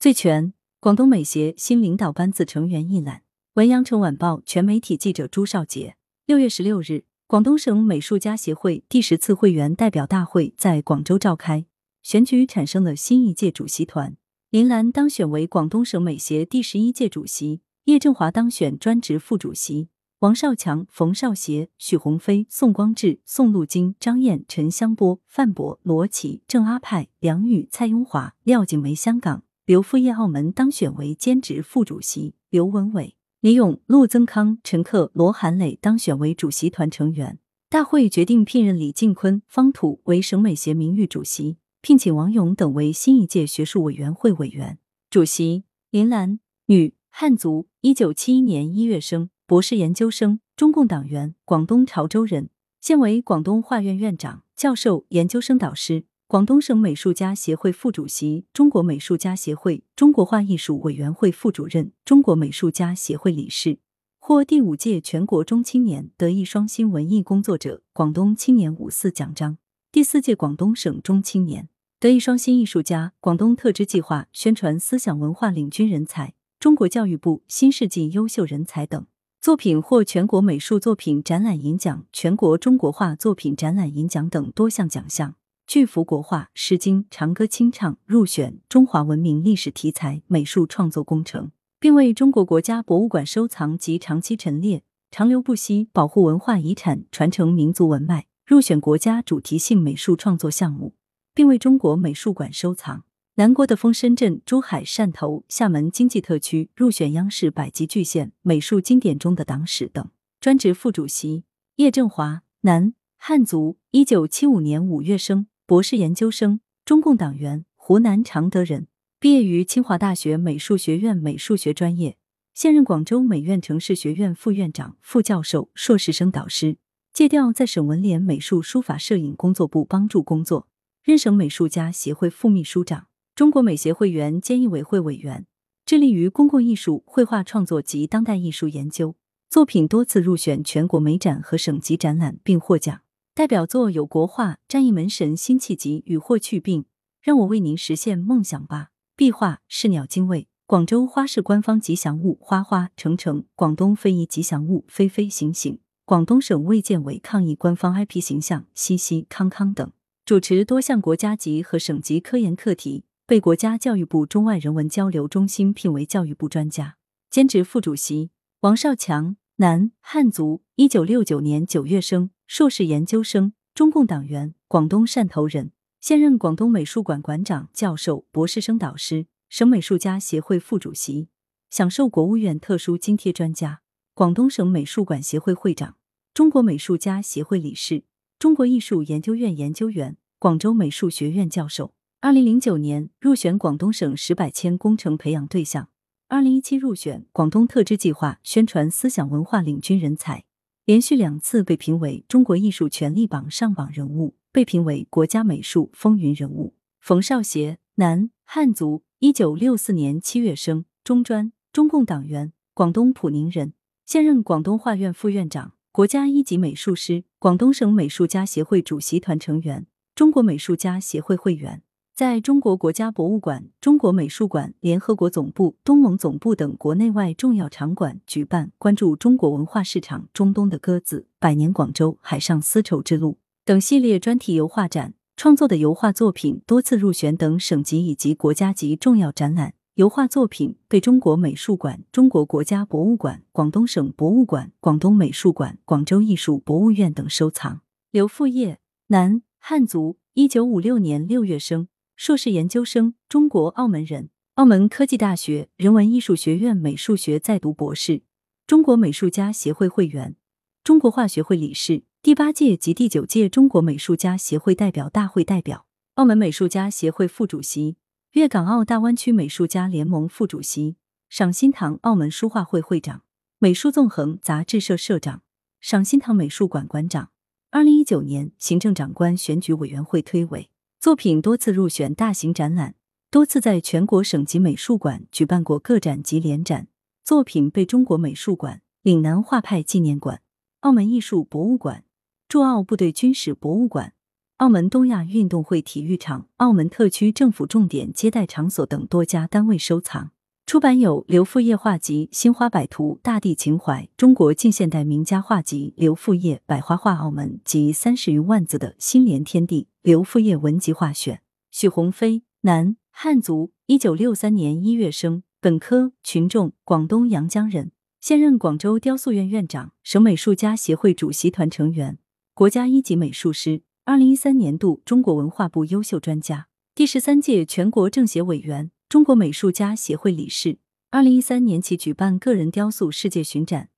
最全，广东美协新领导班子成员一览。文阳城晚报全媒体记者朱少杰。六月十六日，广东省美术家协会第十次会员代表大会在广州召开，选举产生了新一届主席团。林兰当选为广东省美协第十一届主席，叶振华当选专职副主席。王少强、冯少协、许鸿飞、宋光志、宋路金、张燕、陈香波、范博、罗琦、郑阿派、梁宇、蔡雍华、廖景梅香港、刘富业澳门当选为兼职副主席，刘文伟、李勇、陆增康、陈克、罗韩磊当选为主席团成员。大会决定聘任李进坤、方土为省美协名誉主席，聘请王勇等为新一届学术委员会委员。主席林兰，女，汉族，一九七一年一月生。博士研究生，中共党员，广东潮州人，现为广东画院院长、教授、研究生导师，广东省美术家协会副主席，中国美术家协会中国画艺术委员会副主任，中国美术家协会理事，获第五届全国中青年德艺双馨文艺工作者广东青年五四奖章，第四届广东省中青年德艺双馨艺术家，广东特支计划宣传思想文化领军人才，中国教育部新世纪优秀人才等。作品获全国美术作品展览银奖、全国中国画作品展览银奖等多项奖项。巨幅国画《诗经》《长歌清唱》入选中华文明历史题材美术创作工程，并为中国国家博物馆收藏及长期陈列、长流不息保护文化遗产、传承民族文脉，入选国家主题性美术创作项目，并为中国美术馆收藏。南国的风，深圳、珠海、汕头、厦门经济特区入选央视百集巨献美术经典中的党史等。专职副主席叶振华，男，汉族，一九七五年五月生，博士研究生，中共党员，湖南常德人，毕业于清华大学美术学院美术学专业，现任广州美院城市学院副院长、副教授、硕士生导师，借调在省文联美术书法摄影工作部帮助工作，任省美术家协会副秘书长。中国美协会员兼艺委会委员，致力于公共艺术绘画创作及当代艺术研究，作品多次入选全国美展和省级展览并获奖。代表作有国画《战役门神辛弃疾与霍去病》，让我为您实现梦想吧。壁画《是鸟精卫》，广州花市官方吉祥物花花成成，广东非遗吉祥物飞飞行行，广东省卫健委抗疫官方 IP 形象西西康康等，主持多项国家级和省级科研课题。被国家教育部中外人文交流中心聘为教育部专家。兼职副主席王少强，男，汉族，一九六九年九月生，硕士研究生，中共党员，广东汕头人，现任广东美术馆馆长、教授、博士生导师，省美术家协会副主席，享受国务院特殊津贴专家，广东省美术馆协会会长，中国美术家协会理事，中国艺术研究院研究员，广州美术学院教授。二零零九年入选广东省十百千工程培养对象，二零一七入选广东特支计划宣传思想文化领军人才，连续两次被评为中国艺术权力榜上榜人物，被评为国家美术风云人物。冯少协，男，汉族，一九六四年七月生，中专，中共党员，广东普宁人，现任广东画院副院长，国家一级美术师，广东省美术家协会主席团成员，中国美术家协会会员。在中国国家博物馆、中国美术馆、联合国总部、东盟总部等国内外重要场馆举办关注中国文化市场、中东的鸽子、百年广州、海上丝绸之路等系列专题油画展，创作的油画作品多次入选等省级以及国家级重要展览。油画作品被中国美术馆、中国国家博物馆、广东省博物馆、广东美术馆、广州艺术博物院等收藏。刘富业，男，汉族，一九五六年六月生。硕士研究生，中国澳门人，澳门科技大学人文艺术学院美术学在读博士，中国美术家协会会员，中国画学会理事，第八届及第九届中国美术家协会代表大会代表，澳门美术家协会副主席，粤港澳大湾区美术家联盟副主席，赏心堂澳门书画会会长，美术纵横杂志社社长，赏心堂美术馆馆长。二零一九年行政长官选举委员会推委。作品多次入选大型展览，多次在全国省级美术馆举办过个展及联展。作品被中国美术馆、岭南画派纪念馆、澳门艺术博物馆、驻澳部队军事博物馆、澳门东亚运动会体育场、澳门特区政府重点接待场所等多家单位收藏。出版有刘复业画集《心花百图》《大地情怀》《中国近现代名家画集》刘复业百花画澳门及三十余万字的《心连天地》刘复业文集画选。许鸿飞，男，汉族，一九六三年一月生，本科，群众，广东阳江人，现任广州雕塑院院长、省美术家协会主席团成员，国家一级美术师。二零一三年度中国文化部优秀专家，第十三届全国政协委员，中国美术家协会理事。二零一三年起举办个人雕塑世界巡展，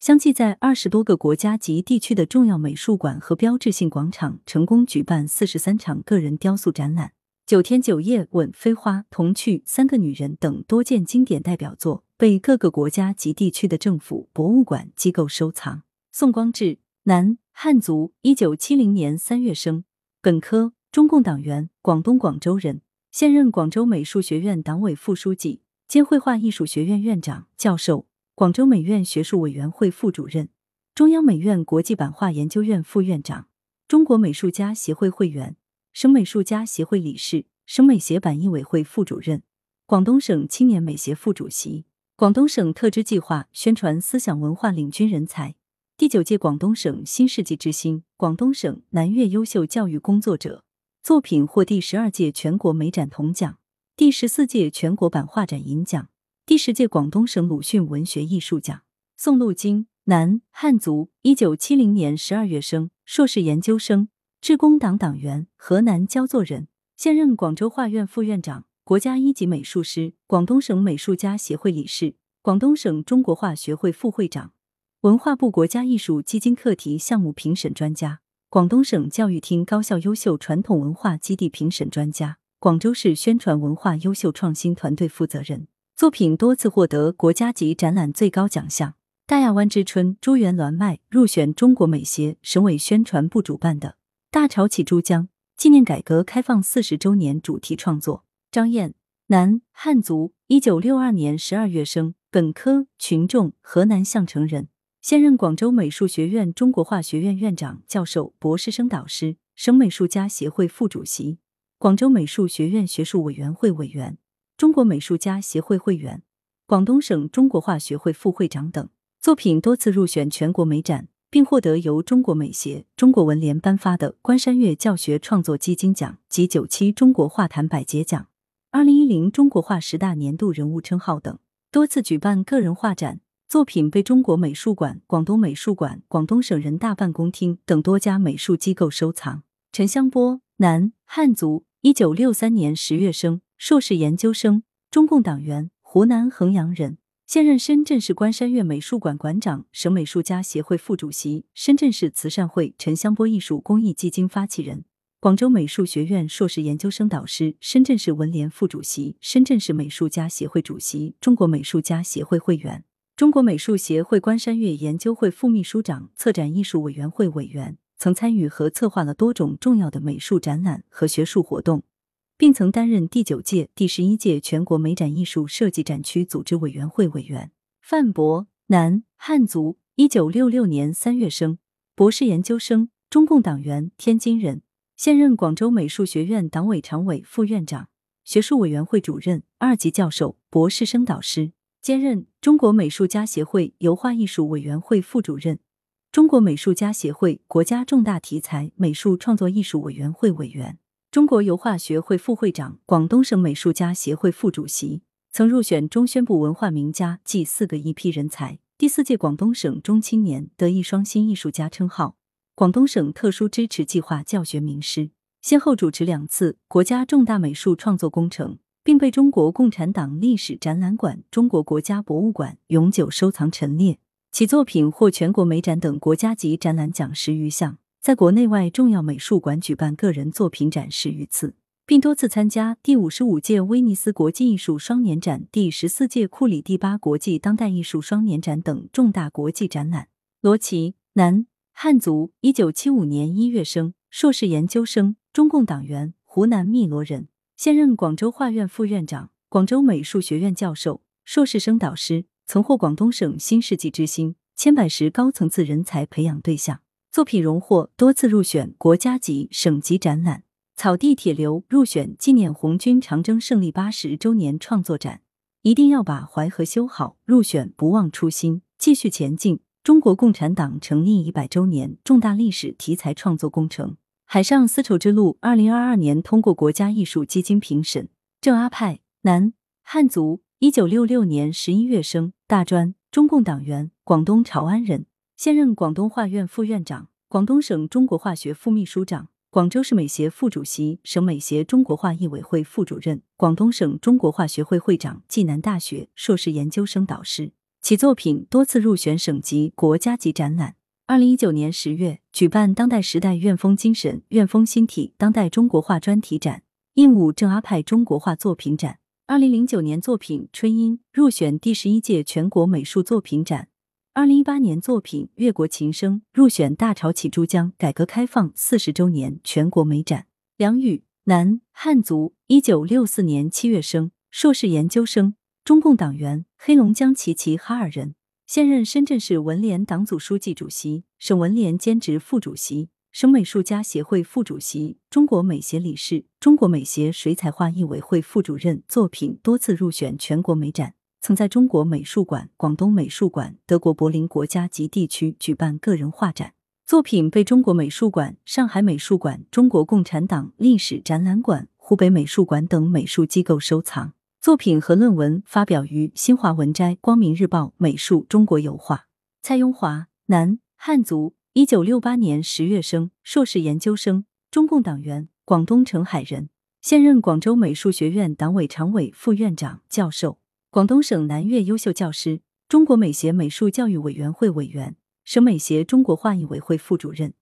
相继在二十多个国家及地区的重要美术馆和标志性广场成功举办四十三场个人雕塑展览。九天九夜、吻飞花、童趣、三个女人等多件经典代表作被各个国家及地区的政府、博物馆机构收藏。宋光志，男。汉族，一九七零年三月生，本科，中共党员，广东广州人，现任广州美术学院党委副书记兼绘画艺术学院院长、教授，广州美院学术委员会副主任，中央美院国际版画研究院副院长，中国美术家协会会员，省美术家协会理事，省美协版艺委会副主任，广东省青年美协副主席，广东省特支计划宣传思想文化领军人才。第九届广东省新世纪之星，广东省南粤优秀教育工作者，作品获第十二届全国美展铜奖、第十四届全国版画展银奖、第十届广东省鲁迅文学艺术奖。宋路金，男，汉族，一九七零年十二月生，硕士研究生，致公党党员，河南焦作人，现任广州画院副院长，国家一级美术师，广东省美术家协会理事，广东省中国画学会副会长。文化部国家艺术基金课题项目评审专家，广东省教育厅高校优秀传统文化基地评审专家，广州市宣传文化优秀创新团队负责人，作品多次获得国家级展览最高奖项“大亚湾之春”珠园鸾麦入选中国美协省委宣传部主办的《大潮起珠江》纪念改革开放四十周年主题创作。张燕，男，汉族，一九六二年十二月生，本科，群众，河南项城人。现任广州美术学院中国画学院院长、教授、博士生导师，省美术家协会副主席，广州美术学院学术委员会委员，中国美术家协会会员，广东省中国画学会副会长等。作品多次入选全国美展，并获得由中国美协、中国文联颁发的关山月教学创作基金奖及九七中国画坛百杰奖、二零一零中国画十大年度人物称号等。多次举办个人画展。作品被中国美术馆、广东美术馆、广东省人大办公厅等多家美术机构收藏。陈香波，男，汉族，一九六三年十月生，硕士研究生，中共党员，湖南衡阳人，现任深圳市关山月美术馆馆长、省美术家协会副主席，深圳市慈善会陈香波艺术公益基金发起人，广州美术学院硕士研究生导师，深圳市文联副主席，深圳市美术家协会主席，中国美术家协会会员。中国美术协会关山月研究会副秘书长、策展艺术委员会委员，曾参与和策划了多种重要的美术展览和学术活动，并曾担任第九届、第十一届全国美展艺术设计展区组织委员会委员。范博，男，汉族，一九六六年三月生，博士研究生，中共党员，天津人，现任广州美术学院党委常委、副院长、学术委员会主任、二级教授、博士生导师。兼任中国美术家协会油画艺术委员会副主任，中国美术家协会国家重大题材美术创作艺术委员会委员，中国油画学会副会长，广东省美术家协会副主席，曾入选中宣部文化名家暨四个一批人才，第四届广东省中青年德艺双馨艺术家称号，广东省特殊支持计划教学名师，先后主持两次国家重大美术创作工程。并被中国共产党历史展览馆、中国国家博物馆永久收藏陈列。其作品获全国美展等国家级展览奖十余项，在国内外重要美术馆举办个人作品展十余次，并多次参加第五十五届威尼斯国际艺术双年展、第十四届库里第八国际当代艺术双年展等重大国际展览。罗琦，男，汉族，一九七五年一月生，硕士研究生，中共党员，湖南汨罗人。现任广州画院副院长、广州美术学院教授、硕士生导师，曾获广东省新世纪之星、千百石高层次人才培养对象。作品荣获多次入选国家级、省级展览。草地铁流入选纪念红军长征胜利八十周年创作展。一定要把淮河修好，入选不忘初心，继续前进。中国共产党成立一百周年重大历史题材创作工程。海上丝绸之路，二零二二年通过国家艺术基金评审。郑阿派，男，汉族，一九六六年十一月生，大专，中共党员，广东潮安人，现任广东画院副院长，广东省中国画学副秘书长，广州市美协副主席，省美协中国画艺委会副主任，广东省中国画学会会长，暨南大学硕士研究生导师。其作品多次入选省级、国家级展览。二零一九年十月，举办“当代时代院风精神、院风新体”当代中国画专题展，印武正阿派中国画作品展。二零零九年作品《春阴》入选第十一届全国美术作品展。二零一八年作品《越国琴声》入选大潮起珠江改革开放四十周年全国美展。梁宇，男，汉族，一九六四年七月生，硕士研究生。中共党员，黑龙江齐齐哈尔人，现任深圳市文联党组书记、主席，省文联兼职副主席，省美术家协会副主席，中国美协理事，中国美协水彩画艺委会副主任。作品多次入选全国美展，曾在中国美术馆、广东美术馆、德国柏林国家及地区举办个人画展。作品被中国美术馆、上海美术馆、中国共产党历史展览馆、湖北美术馆等美术机构收藏。作品和论文发表于新华文摘、光明日报、美术中国油画。蔡雍华，男，汉族，一九六八年十月生，硕士研究生，中共党员，广东澄海人，现任广州美术学院党委常委、副院长、教授，广东省南粤优秀教师，中国美协美术教育委员会委员，省美协中国画艺委会副主任。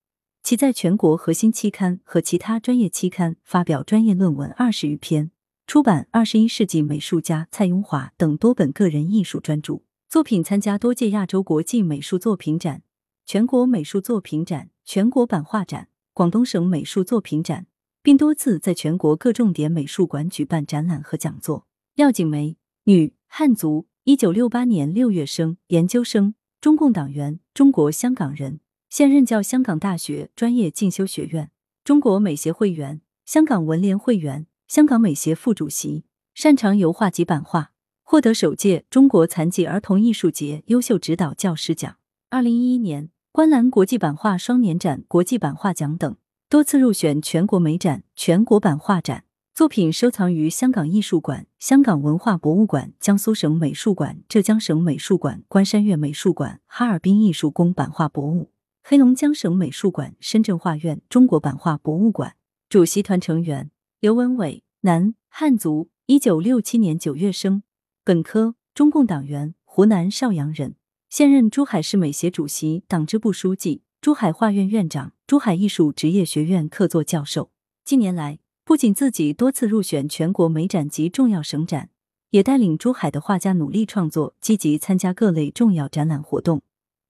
其在全国核心期刊和其他专业期刊发表专业论文二十余篇。出版《二十一世纪美术家蔡雍华》等多本个人艺术专著，作品参加多届亚洲国际美术作品展、全国美术作品展、全国版画展、广东省美术作品展，并多次在全国各重点美术馆举办展览和讲座。廖景梅，女，汉族，一九六八年六月生，研究生，中共党员，中国香港人，现任教香港大学专业进修学院，中国美协会员，香港文联会员。香港美协副主席，擅长油画及版画，获得首届中国残疾儿童艺术节优秀指导教师奖。二零一一年，观澜国际版画双年展、国际版画奖等多次入选全国美展、全国版画展。作品收藏于香港艺术馆、香港文化博物馆、江苏省美术馆、浙江省美术馆、关山月美术馆、哈尔滨艺术宫版画博物、黑龙江省美术馆、深圳画院中国版画博物馆。主席团成员。刘文伟，男，汉族，一九六七年九月生，本科，中共党员，湖南邵阳人，现任珠海市美协主席、党支部书记，珠海画院院长，珠海艺术职业学院客座教授。近年来，不仅自己多次入选全国美展及重要省展，也带领珠海的画家努力创作，积极参加各类重要展览活动。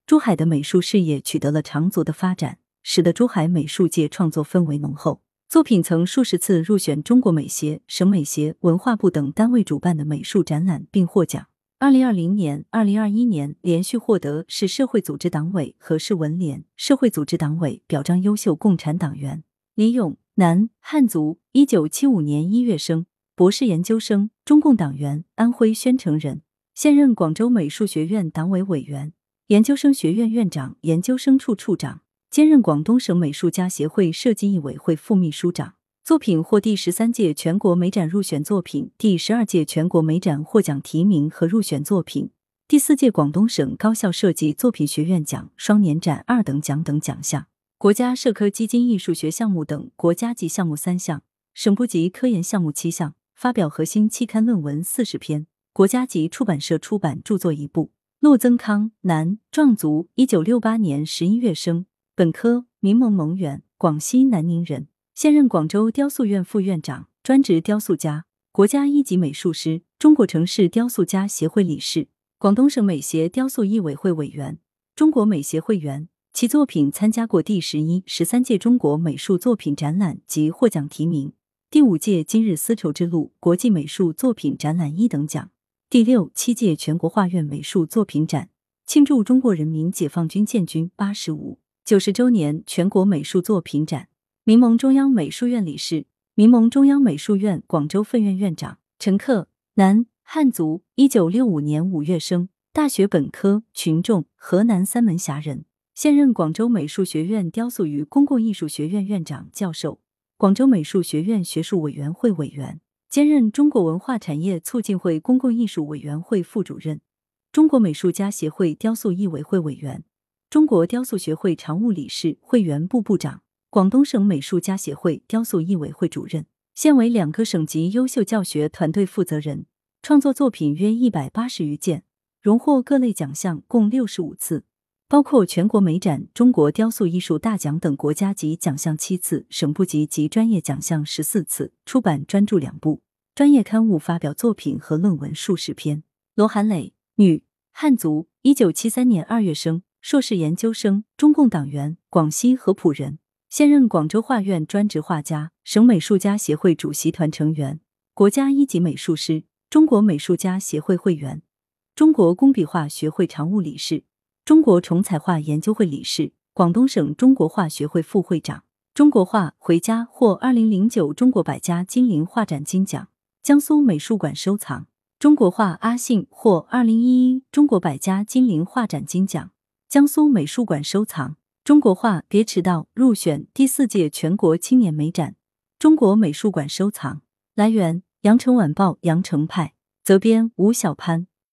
珠海的美术事业取得了长足的发展，使得珠海美术界创作氛围浓厚。作品曾数十次入选中国美协、省美协、文化部等单位主办的美术展览，并获奖。二零二零年、二零二一年连续获得市社会组织党委和市文联社会组织党委表彰优秀共产党员。李勇，男，汉族，一九七五年一月生，博士研究生，中共党员，安徽宣城人，现任广州美术学院党委委员、研究生学院院长、研究生处处长。兼任广东省美术家协会设计艺委会副秘书长，作品获第十三届全国美展入选作品、第十二届全国美展获奖提名和入选作品、第四届广东省高校设计作品学院奖双年展二等奖等奖项，国家社科基金艺术学项目等国家级项目三项，省部级科研项目七项，发表核心期刊论文四十篇，国家级出版社出版著作一部。骆增康，男，壮族，一九六八年十一月生。本科，民盟盟员，广西南宁人，现任广州雕塑院副院长，专职雕塑家，国家一级美术师，中国城市雕塑家协会理事，广东省美协雕塑艺委会委员，中国美协会员。其作品参加过第十一、十三届中国美术作品展览及获奖提名，第五届今日丝绸之路国际美术作品展览一等奖，第六、七届全国画院美术作品展，庆祝中国人民解放军建军八十五。九十周年全国美术作品展，民盟中央美术院理事、民盟中央美术院广州分院院长陈克，男，汉族，一九六五年五月生，大学本科，群众，河南三门峡人，现任广州美术学院雕塑与公共艺术学院院长、教授，广州美术学院学术委员会委员，兼任中国文化产业促进会公共艺术委员会副主任。中国美术家协会雕塑艺委会委员，中国雕塑学会常务理事、会员部部长，广东省美术家协会雕塑艺委会主任，现为两个省级优秀教学团队负责人，创作作品约一百八十余件，荣获各类奖项共六十五次，包括全国美展、中国雕塑艺术大奖等国家级奖项七次，省部级及专业奖项十四次，出版专著两部，专业刊物发表作品和论文数十篇。罗涵磊。女，汉族，一九七三年二月生，硕士研究生，中共党员，广西合浦人，现任广州画院专职画家，省美术家协会主席团成员，国家一级美术师，中国美术家协会会员，中国工笔画学会常务理事，中国重彩画研究会理事，广东省中国画学会副会长。中国画回家获二零零九中国百家金陵画展金奖，江苏美术馆收藏。中国画阿信获二零一一中国百家金陵画展金奖，江苏美术馆收藏。中国画别迟到入选第四届全国青年美展，中国美术馆收藏。来源：羊城晚报羊城派，责编吴小潘。